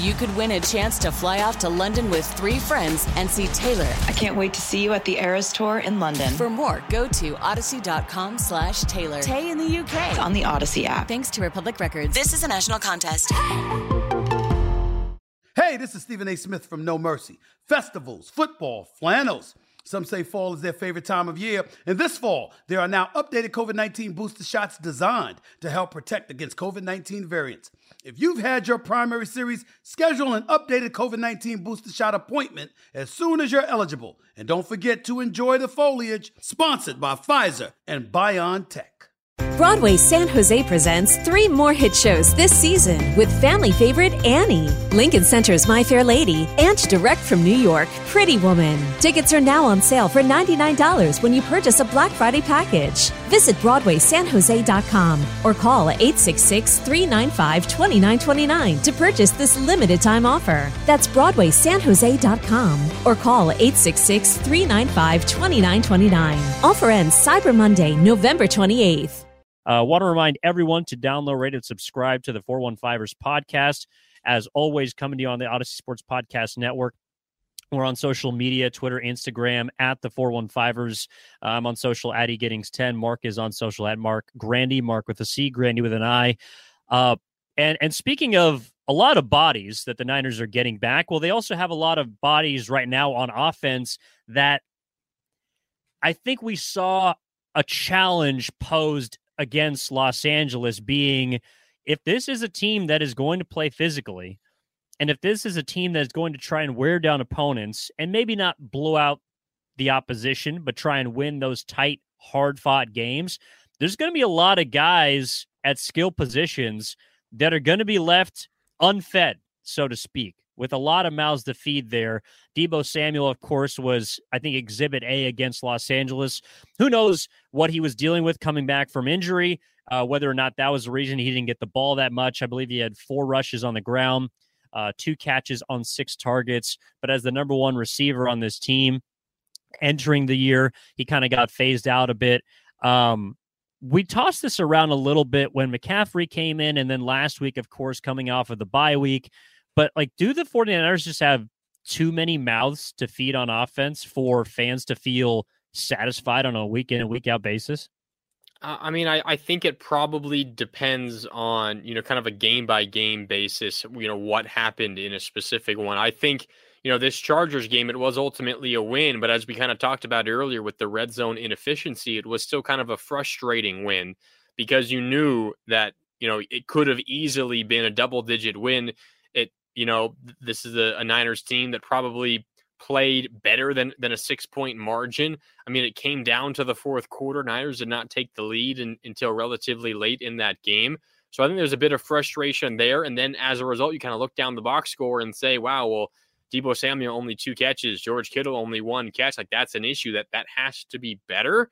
you could win a chance to fly off to London with three friends and see Taylor. I can't wait to see you at the Eras Tour in London. For more, go to audacy.com slash Taylor. Tay in the UK. It's on the Audacy app. Thanks to Republic Records. This is a national contest. Hey, this is Stephen A. Smith from No Mercy. Festivals, football, flannels. Some say fall is their favorite time of year. And this fall, there are now updated COVID 19 booster shots designed to help protect against COVID 19 variants. If you've had your primary series, schedule an updated COVID 19 booster shot appointment as soon as you're eligible. And don't forget to enjoy the foliage, sponsored by Pfizer and BioNTech. Broadway San Jose presents three more hit shows this season with family favorite Annie, Lincoln Center's My Fair Lady, and direct from New York, Pretty Woman. Tickets are now on sale for $99 when you purchase a Black Friday package. Visit BroadwaySanJose.com or call 866 395 2929 to purchase this limited time offer. That's BroadwaySanJose.com or call 866 395 2929. Offer ends Cyber Monday, November 28th. Uh, want to remind everyone to download, rate, and subscribe to the 415ers podcast. As always, coming to you on the Audacy Sports Podcast Network. We're on social media Twitter, Instagram at the 415ers. Uh, I'm on social at EGiddings10. Marc is on social at Marc Grandi, Mark with a C, Grandy with an I. Uh, and, and speaking of a lot of bodies that the Niners are getting back, well, they also have a lot of bodies right now on offense that I think we saw a challenge posed against Los Angeles being if this is a team that is going to play physically, and if this is a team that is going to try and wear down opponents and maybe not blow out the opposition, but try and win those tight, hard fought games, there's going to be a lot of guys at skill positions that are going to be left unfed, so to speak, with a lot of mouths to feed there. Deebo Samuel, of course, was, I think, exhibit A against Los Angeles. Who knows what he was dealing with coming back from injury, uh, whether or not that was the reason he didn't get the ball that much. I believe he had four rushes on the ground, uh, two catches on six targets. But as the number one receiver on this team entering the year, he kind of got phased out a bit. Um, we tossed this around a little bit when McCaffrey came in, and then last week, of course, coming off of the bye week. But like, do the 49ers just have too many mouths to feed on offense for fans to feel satisfied on a week in and week out basis? I mean, I, I think it probably depends on, you know, kind of a game by game basis, you know, what happened in a specific one. I think, you know, this Chargers game, it was ultimately a win, but as we kind of talked about earlier with the red zone inefficiency, it was still kind of a frustrating win because you knew that, you know, it could have easily been a double digit win. It, you know, this is a, a Niners team that probably played better than than a six point margin. I mean, it came down to the fourth quarter. Niners did not take the lead in, until relatively late in that game. So I think there's a bit of frustration there. And then as a result, you kind of look down the box score and say, wow, well, Deebo Samuel only two catches, George Kittle only one catch. Like that's an issue that that has to be better.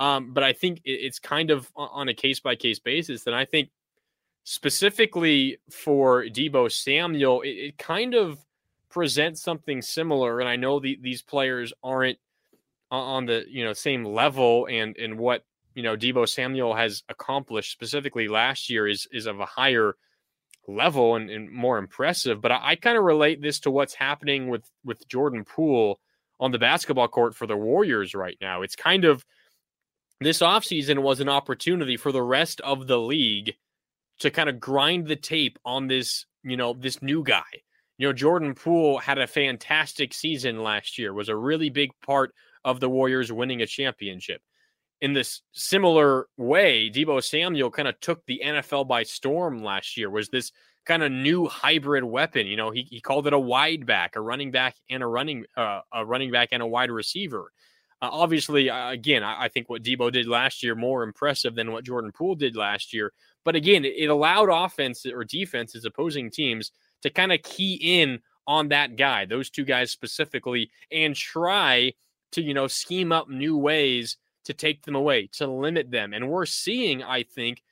Um, but I think it's kind of on a case by case basis. And I think specifically for Deebo Samuel, it, it kind of present something similar. And I know the, these players aren't on the you know same level, and and what you know Deebo Samuel has accomplished specifically last year is is of a higher level and, and more impressive. But I, I kind of relate this to what's happening with with Jordan Poole on the basketball court for the Warriors right now. It's kind of this offseason was an opportunity for the rest of the league to kind of grind the tape on this, you know, this new guy you know, Jordan Poole had a fantastic season last year, was a really big part of the Warriors winning a championship. In this similar way, Deebo Samuel kind of took the NFL by storm last year, was this kind of new hybrid weapon. You know, he, he called it a wide back, a running back, and a running uh, a running back and a wide receiver. Uh, obviously, uh, again, I, I, think what Deebo did last year more impressive than what Jordan Poole did last year. But again, it, it allowed offense or defenses, opposing teams, to kind of key in on that guy, those two guys specifically, and try to you know scheme up new ways to take them away, to limit them. And we're seeing, I think,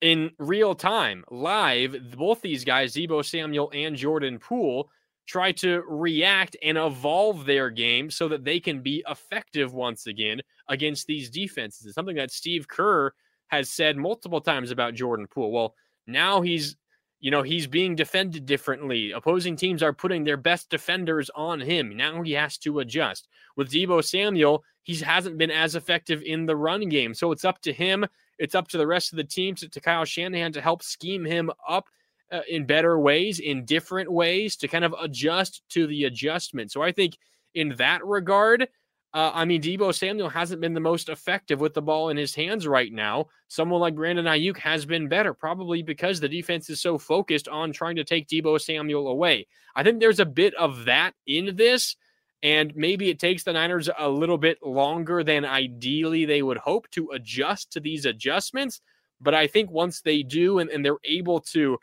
in real time, live, both these guys, Deebo Samuel and Jordan Poole, try to react and evolve their game so that they can be effective once again against these defenses. It's something that Steve Kerr has said multiple times about Jordan Poole. Well, now he's you know, he's being defended differently. Opposing teams are putting their best defenders on him. Now he has to adjust. With Deebo Samuel, he hasn't been as effective in the run game. So it's up to him it's up to the rest of the team, to, to Kyle Shanahan, to help scheme him up uh, in better ways, in different ways, to kind of adjust to the adjustment. So I think in that regard, uh, I mean, Deebo Samuel hasn't been the most effective with the ball in his hands right now. Someone like Brandon Aiyuk has been better, probably because the defense is so focused on trying to take Deebo Samuel away. I think there's a bit of that in this. And maybe it takes the Niners a little bit longer than ideally they would hope to adjust to these adjustments. But I think once they do and, and they're able to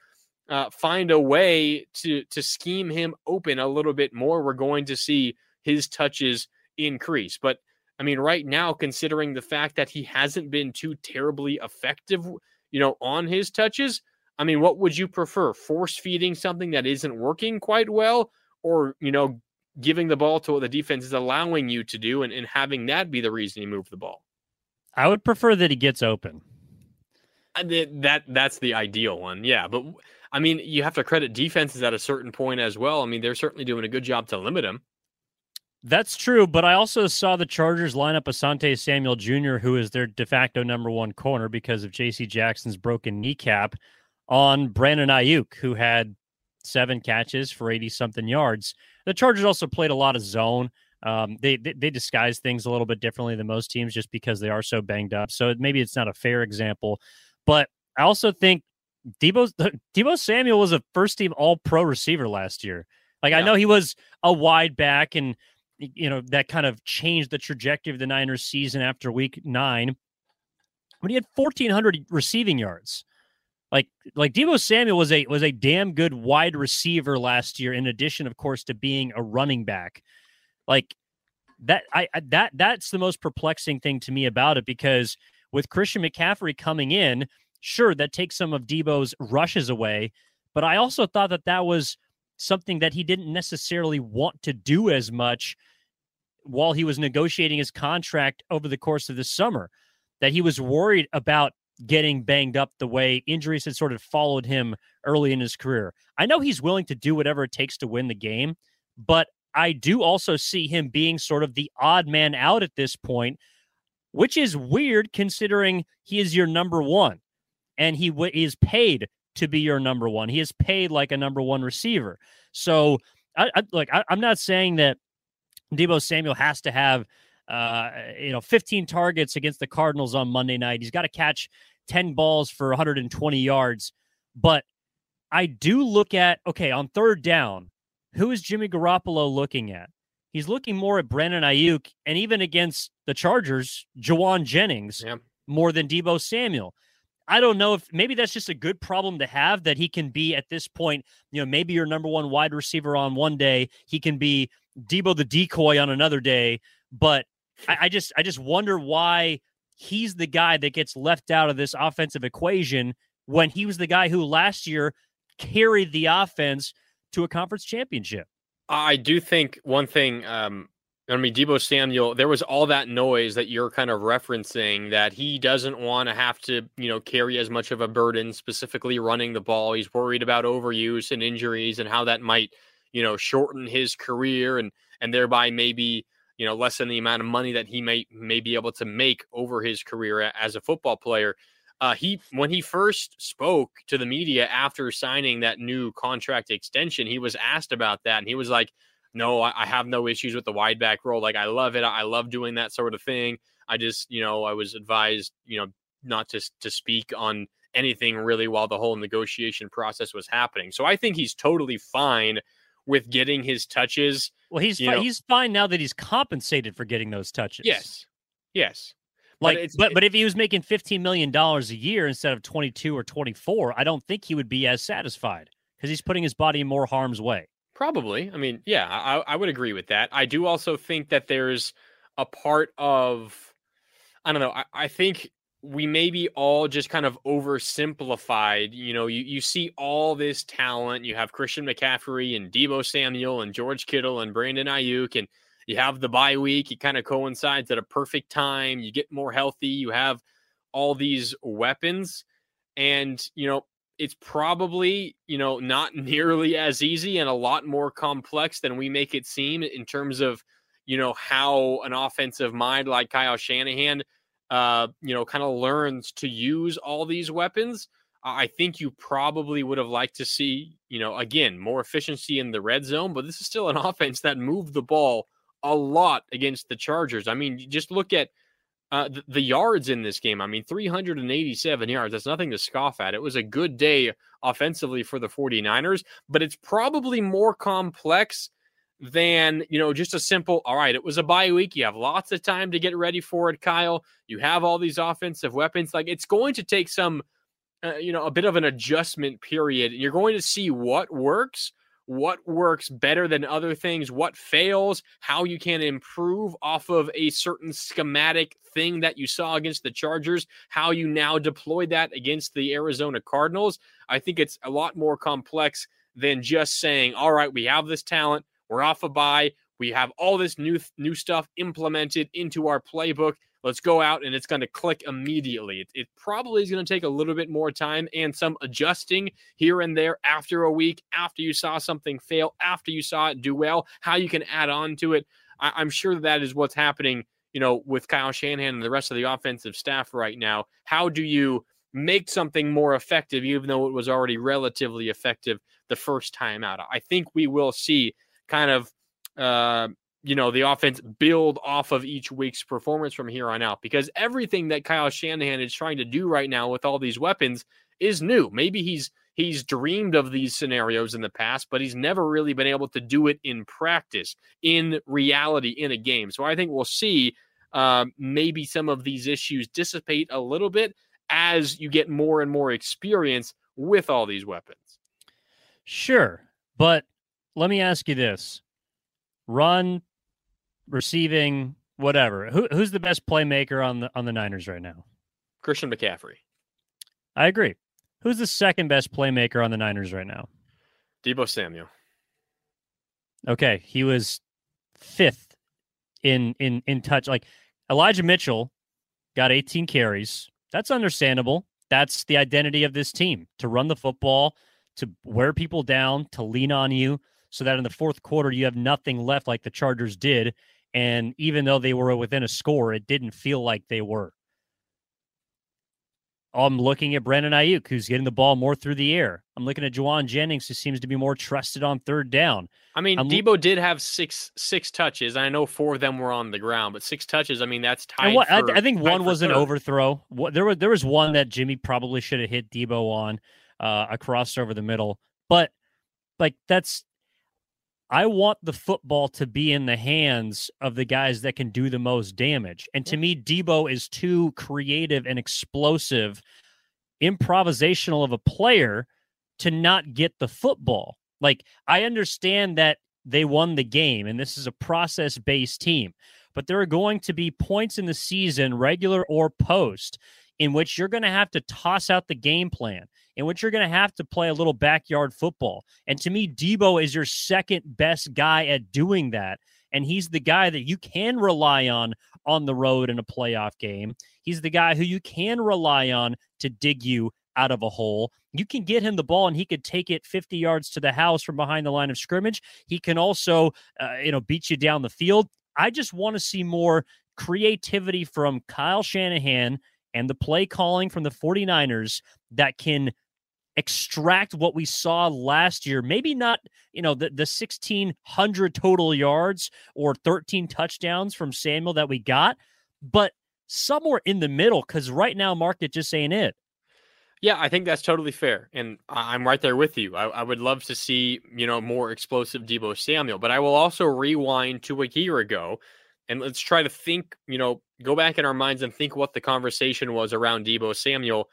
uh, find a way to to scheme him open a little bit more, we're going to see his touches increase. But I mean, right now, considering the fact that he hasn't been too terribly effective, you know, on his touches, I mean, what would you prefer? Force feeding something that isn't working quite well, or you know, giving the ball to what the defense is allowing you to do and, and having that be the reason you move the ball. I would prefer that he gets open. Uh, that that's the ideal one, yeah. But I mean, you have to credit defenses at a certain point as well. I mean, they're certainly doing a good job to limit him. That's true, but I also saw the Chargers line up Asante Samuel Jr., who is their de facto number one corner because of J.C. Jackson's broken kneecap, on Brandon Aiyuk, who had seven catches for 80 something yards. The Chargers also played a lot of zone. Um, they, they, they disguise things a little bit differently than most teams just because they are so banged up. So maybe it's not a fair example, but I also think Deebo Deebo Samuel was a first team All Pro receiver last year. Like yeah. I know he was a wide back, and you know that kind of changed the trajectory of the Niners season after Week Nine. But he had 1,400 receiving yards. Like like Deebo Samuel was a was a damn good wide receiver last year. In addition, of course, to being a running back, like that I, I that that's the most perplexing thing to me about it because with Christian McCaffrey coming in, sure that takes some of Deebo's rushes away, but I also thought that that was something that he didn't necessarily want to do as much while he was negotiating his contract over the course of the summer. That he was worried about getting banged up the way injuries had sort of followed him early in his career. I know he's willing to do whatever it takes to win the game, but I do also see him being sort of the odd man out at this point, which is weird considering he is your number one and he w- is paid to be your number one. He is paid like a number one receiver. So, I, I like I, I'm not saying that Deebo Samuel has to have uh, you know, 15 targets against the Cardinals on Monday night. He's got to catch 10 balls for 120 yards. But I do look at, okay, on third down, who is Jimmy Garoppolo looking at? He's looking more at Brandon Aiyuk and even against the Chargers, Jauan Jennings yeah. more than Deebo Samuel. I don't know if maybe that's just a good problem to have that he can be at this point, you know, maybe your number one wide receiver on one day, he can be Deebo the decoy on another day, but I, I just I just wonder why he's the guy that gets left out of this offensive equation when he was the guy who last year carried the offense to a conference championship. I do think one thing. Um, I mean, Deebo Samuel, there was all that noise that you're kind of referencing that he doesn't want to have to, you know, carry as much of a burden, specifically running the ball. He's worried about overuse and injuries and how that might, you know, shorten his career and and thereby maybe you know, lessen the amount of money that he may may be able to make over his career as a football player. Uh, he when he first spoke to the media after signing that new contract extension, he was asked about that, and he was like, "No, I, I have no issues with the wide back role. Like I love it. I love doing that sort of thing. I just, you know, I was advised, you know, not to to speak on anything really while the whole negotiation process was happening. So I think he's totally fine with getting his touches. Well, he's fi- he's fine now that he's compensated for getting those touches. Yes. Yes. Like, but but, but if he was making fifteen million dollars a year instead of twenty two or twenty four, I don't think he would be as satisfied because he's putting his body in more harm's way. Probably. I mean, yeah, I, I would agree with that. I do also think that there's a part of, I don't know, I, I think we maybe all just kind of oversimplified. You know, you, you see all this talent. You have Christian McCaffrey and Deebo Samuel and George Kittle and Brandon Aiyuk, and you have the bye week. It kind of coincides at a perfect time. You get more healthy. You have all these weapons. And, you know, it's probably you know not nearly as easy and a lot more complex than we make it seem in terms of you know how an offensive mind like Kyle Shanahan uh you know kind of learns to use all these weapons. I think you probably would have liked to see you know again more efficiency in the red zone but this is still an offense that moved the ball a lot against the Chargers. I mean just look at uh, the, the, yards in this game, I mean, 387 yards. That's nothing to scoff at. It was a good day offensively for the 49ers, but it's probably more complex than, you know, just a simple, all right, it was a bye week. You have lots of time to get ready for it, Kyle. You have all these offensive weapons. Like, it's going to take some, uh, you know, a bit of an adjustment period. You're going to see what works what works better than other things, what fails, how you can improve off of a certain schematic thing that you saw against the Chargers, how you now deploy that against the Arizona Cardinals. I think it's a lot more complex than just saying, all right, we have this talent, we're off a bye, we have all this new new stuff implemented into our playbook let's go out and it's going to click immediately. It, it probably is going to take a little bit more time and some adjusting here and there after a week, after you saw something fail, after you saw it do well, how you can add on to it. I, I'm sure that is what's happening, you know, with Kyle Shanahan and the rest of the offensive staff right now. How do you make something more effective, even though it was already relatively effective the first time out? I think we will see kind of uh, you know, the offense build off of each week's performance from here on out because everything that Kyle Shanahan is trying to do right now with all these weapons is new. Maybe he's he's dreamed of these scenarios in the past, but he's never really been able to do it in practice, in reality, in a game. So I think we'll see uh, maybe some of these issues dissipate a little bit as you get more and more experience with all these weapons. Sure, but let me ask you this: run receiving, whatever. Who, who's the best playmaker on the on the Niners right now? Christian McCaffrey. I agree. Who's the second best playmaker on the Niners right now? Debo Samuel. Okay, he was fifth in in in touch. Like Elijah Mitchell got 18 carries. That's understandable. That's the identity of this team to run the football, to wear people down, to lean on you, so that in the fourth quarter you have nothing left like the Chargers did, and even though they were within a score, it didn't feel like they were. I'm looking at Brandon Aiyuk, who's getting the ball more through the air. I'm looking at Jauan Jennings, who seems to be more trusted on third down. I mean, I'm, Deebo did have six six touches. I know four of them were on the ground, but six touches. I mean, that's tied. What, for, I, I, think one was third. an overthrow. There was there was one that Jimmy probably should have hit Deebo on, uh, a cross over the middle. But like that's I want the football to be in the hands of the guys that can do the most damage. And to me, Deebo is too creative and explosive, improvisational of a player to not get the football. Like, I understand that they won the game and this is a process based team, but there are going to be points in the season, regular or post, in which you're going to have to toss out the game plan in which you're going to have to play a little backyard football. And to me, Deebo is your second best guy at doing that. And he's the guy that you can rely on on the road in a playoff game. He's the guy who you can rely on to dig you out of a hole. You can get him the ball and he could take it 50 yards to the house from behind the line of scrimmage. He can also, uh, you know, beat you down the field. I just want to see more creativity from Kyle Shanahan and the play calling from the 49ers that can extract what we saw last year. Maybe not, you know, the, the 1,600 total yards or 13 touchdowns from Samuel that we got, but somewhere in the middle because right now, market just ain't it. Yeah, I think that's totally fair, and I'm right there with you. I, I, would love to see you know more explosive Deebo Samuel, but I will also rewind to a year ago, and let's try to think. You know, go back in our minds and think what the conversation was around Deebo Samuel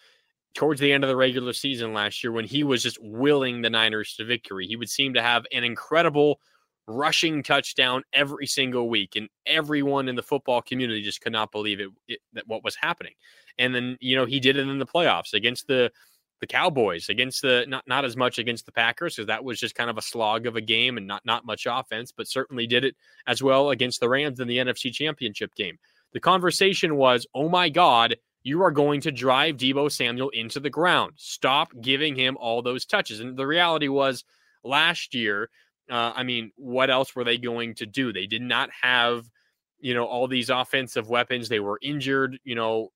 towards the end of the regular season last year when he was just willing the Niners to victory. He would seem to have an incredible rushing touchdown every single week, and everyone in the football community just could not believe it, it that what was happening. And then you know he did it in the playoffs against the the Cowboys, against the not not as much against the Packers because that was just kind of a slog of a game and not not much offense, but certainly did it as well against the Rams in the NFC Championship game. The conversation was, "Oh my God." You are going to drive Deebo Samuel into the ground. Stop giving him all those touches. And the reality was last year, uh, I mean, what else were they going to do? They did not have, you know, all these offensive weapons. They were injured, you know,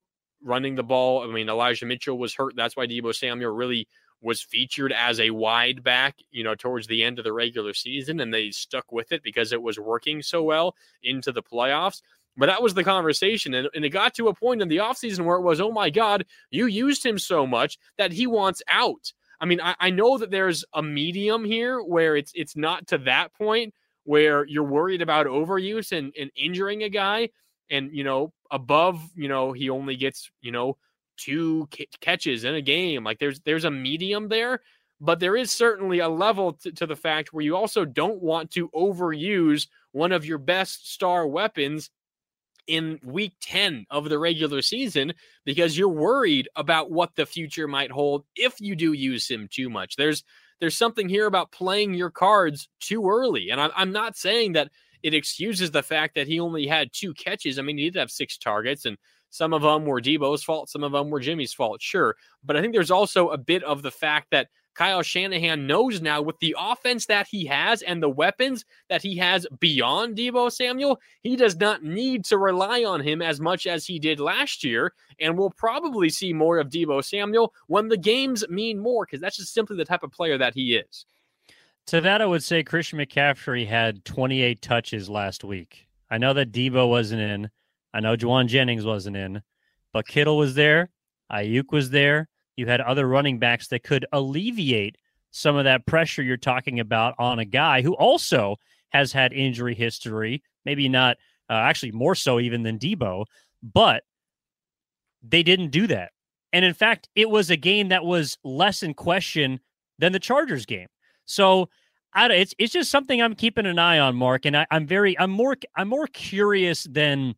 running the ball. I mean, Elijah Mitchell was hurt. That's why Deebo Samuel really was featured as a wide back, you know, towards the end of the regular season, and they stuck with it because it was working so well into the playoffs. But that was the conversation. And, and it got to a point in the offseason where it was, oh my God, you used him so much that he wants out. I mean, I, I know that there's a medium here where it's it's not to that point where you're worried about overuse and, and injuring a guy. And, you know, above, you know, he only gets, you know, two c- catches in a game. Like there's there's a medium there, but there is certainly a level to, to the fact where you also don't want to overuse one of your best star weapons in week 10 of the regular season because you're worried about what the future might hold if you do use him too much. There's there's something here about playing your cards too early. And I'm, I'm not saying that it excuses the fact that he only had two catches. I mean, he did have six targets, and some of them were Deebo's fault, some of them were Jimmy's fault, sure. But I think there's also a bit of the fact that Kyle Shanahan knows now with the offense that he has and the weapons that he has beyond Deebo Samuel, he does not need to rely on him as much as he did last year. And we'll probably see more of Deebo Samuel when the games mean more, because that's just simply the type of player that he is. To that, I would say Christian McCaffrey had 28 touches last week. I know that Deebo wasn't in. I know Jauan Jennings wasn't in, but Kittle was there. Aiyuk was there you had other running backs that could alleviate some of that pressure you're talking about on a guy who also has had injury history, maybe not uh, actually more so even than Deebo, but they didn't do that. And in fact, it was a game that was less in question than the Chargers game. So I, it's it's just something I'm keeping an eye on, Marc. And I, I'm very I'm more I'm more curious than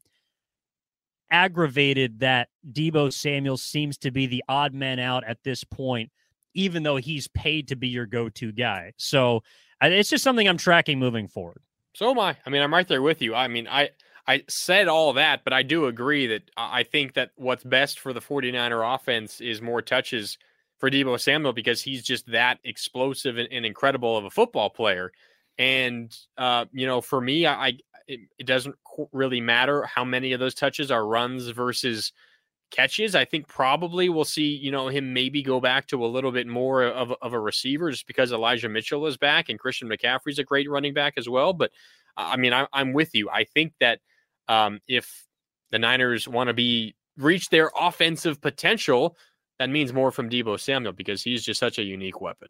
aggravated that Deebo Samuel seems to be the odd man out at this point, even though he's paid to be your go to guy. So it's just something I'm tracking moving forward. So am I. I mean, I'm right there with you. I mean, I. I said all that, but I do agree that I think that what's best for the 49er offense is more touches for Deebo Samuel because he's just that explosive and, and incredible of a football player. And uh, you know, for me, I, it, it doesn't really matter how many of those touches are runs versus catches. I think probably we'll see, you know, him maybe go back to a little bit more of, of a receiver just because Elijah Mitchell is back and Christian McCaffrey's a great running back as well. But I mean, I, am with you. I think that um, if the Niners want to be reach their offensive potential, that means more from Deebo Samuel because he's just such a unique weapon.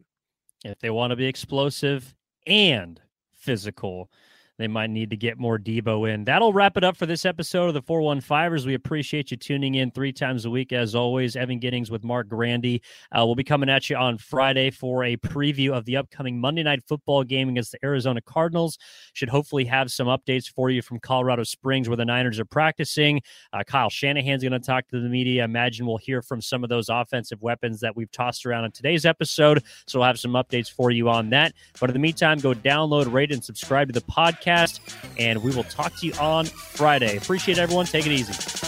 If they want to be explosive and physical, they might need to get more Deebo in. That'll wrap it up for this episode of the 415ers. We appreciate you tuning in three times a week, as always. Evan Giddings with Marc Grandi. Uh, we'll be coming at you on Friday for a preview of the upcoming Monday night football game against the Arizona Cardinals. Should hopefully have some updates for you from Colorado Springs where the Niners are practicing. Uh, Kyle Shanahan's going to talk to the media. I imagine we'll hear from some of those offensive weapons that we've tossed around in today's episode. So we'll have some updates for you on that. But in the meantime, go download, rate, and subscribe to the podcast podcast. And we will talk to you on Friday. Appreciate everyone. Take it easy.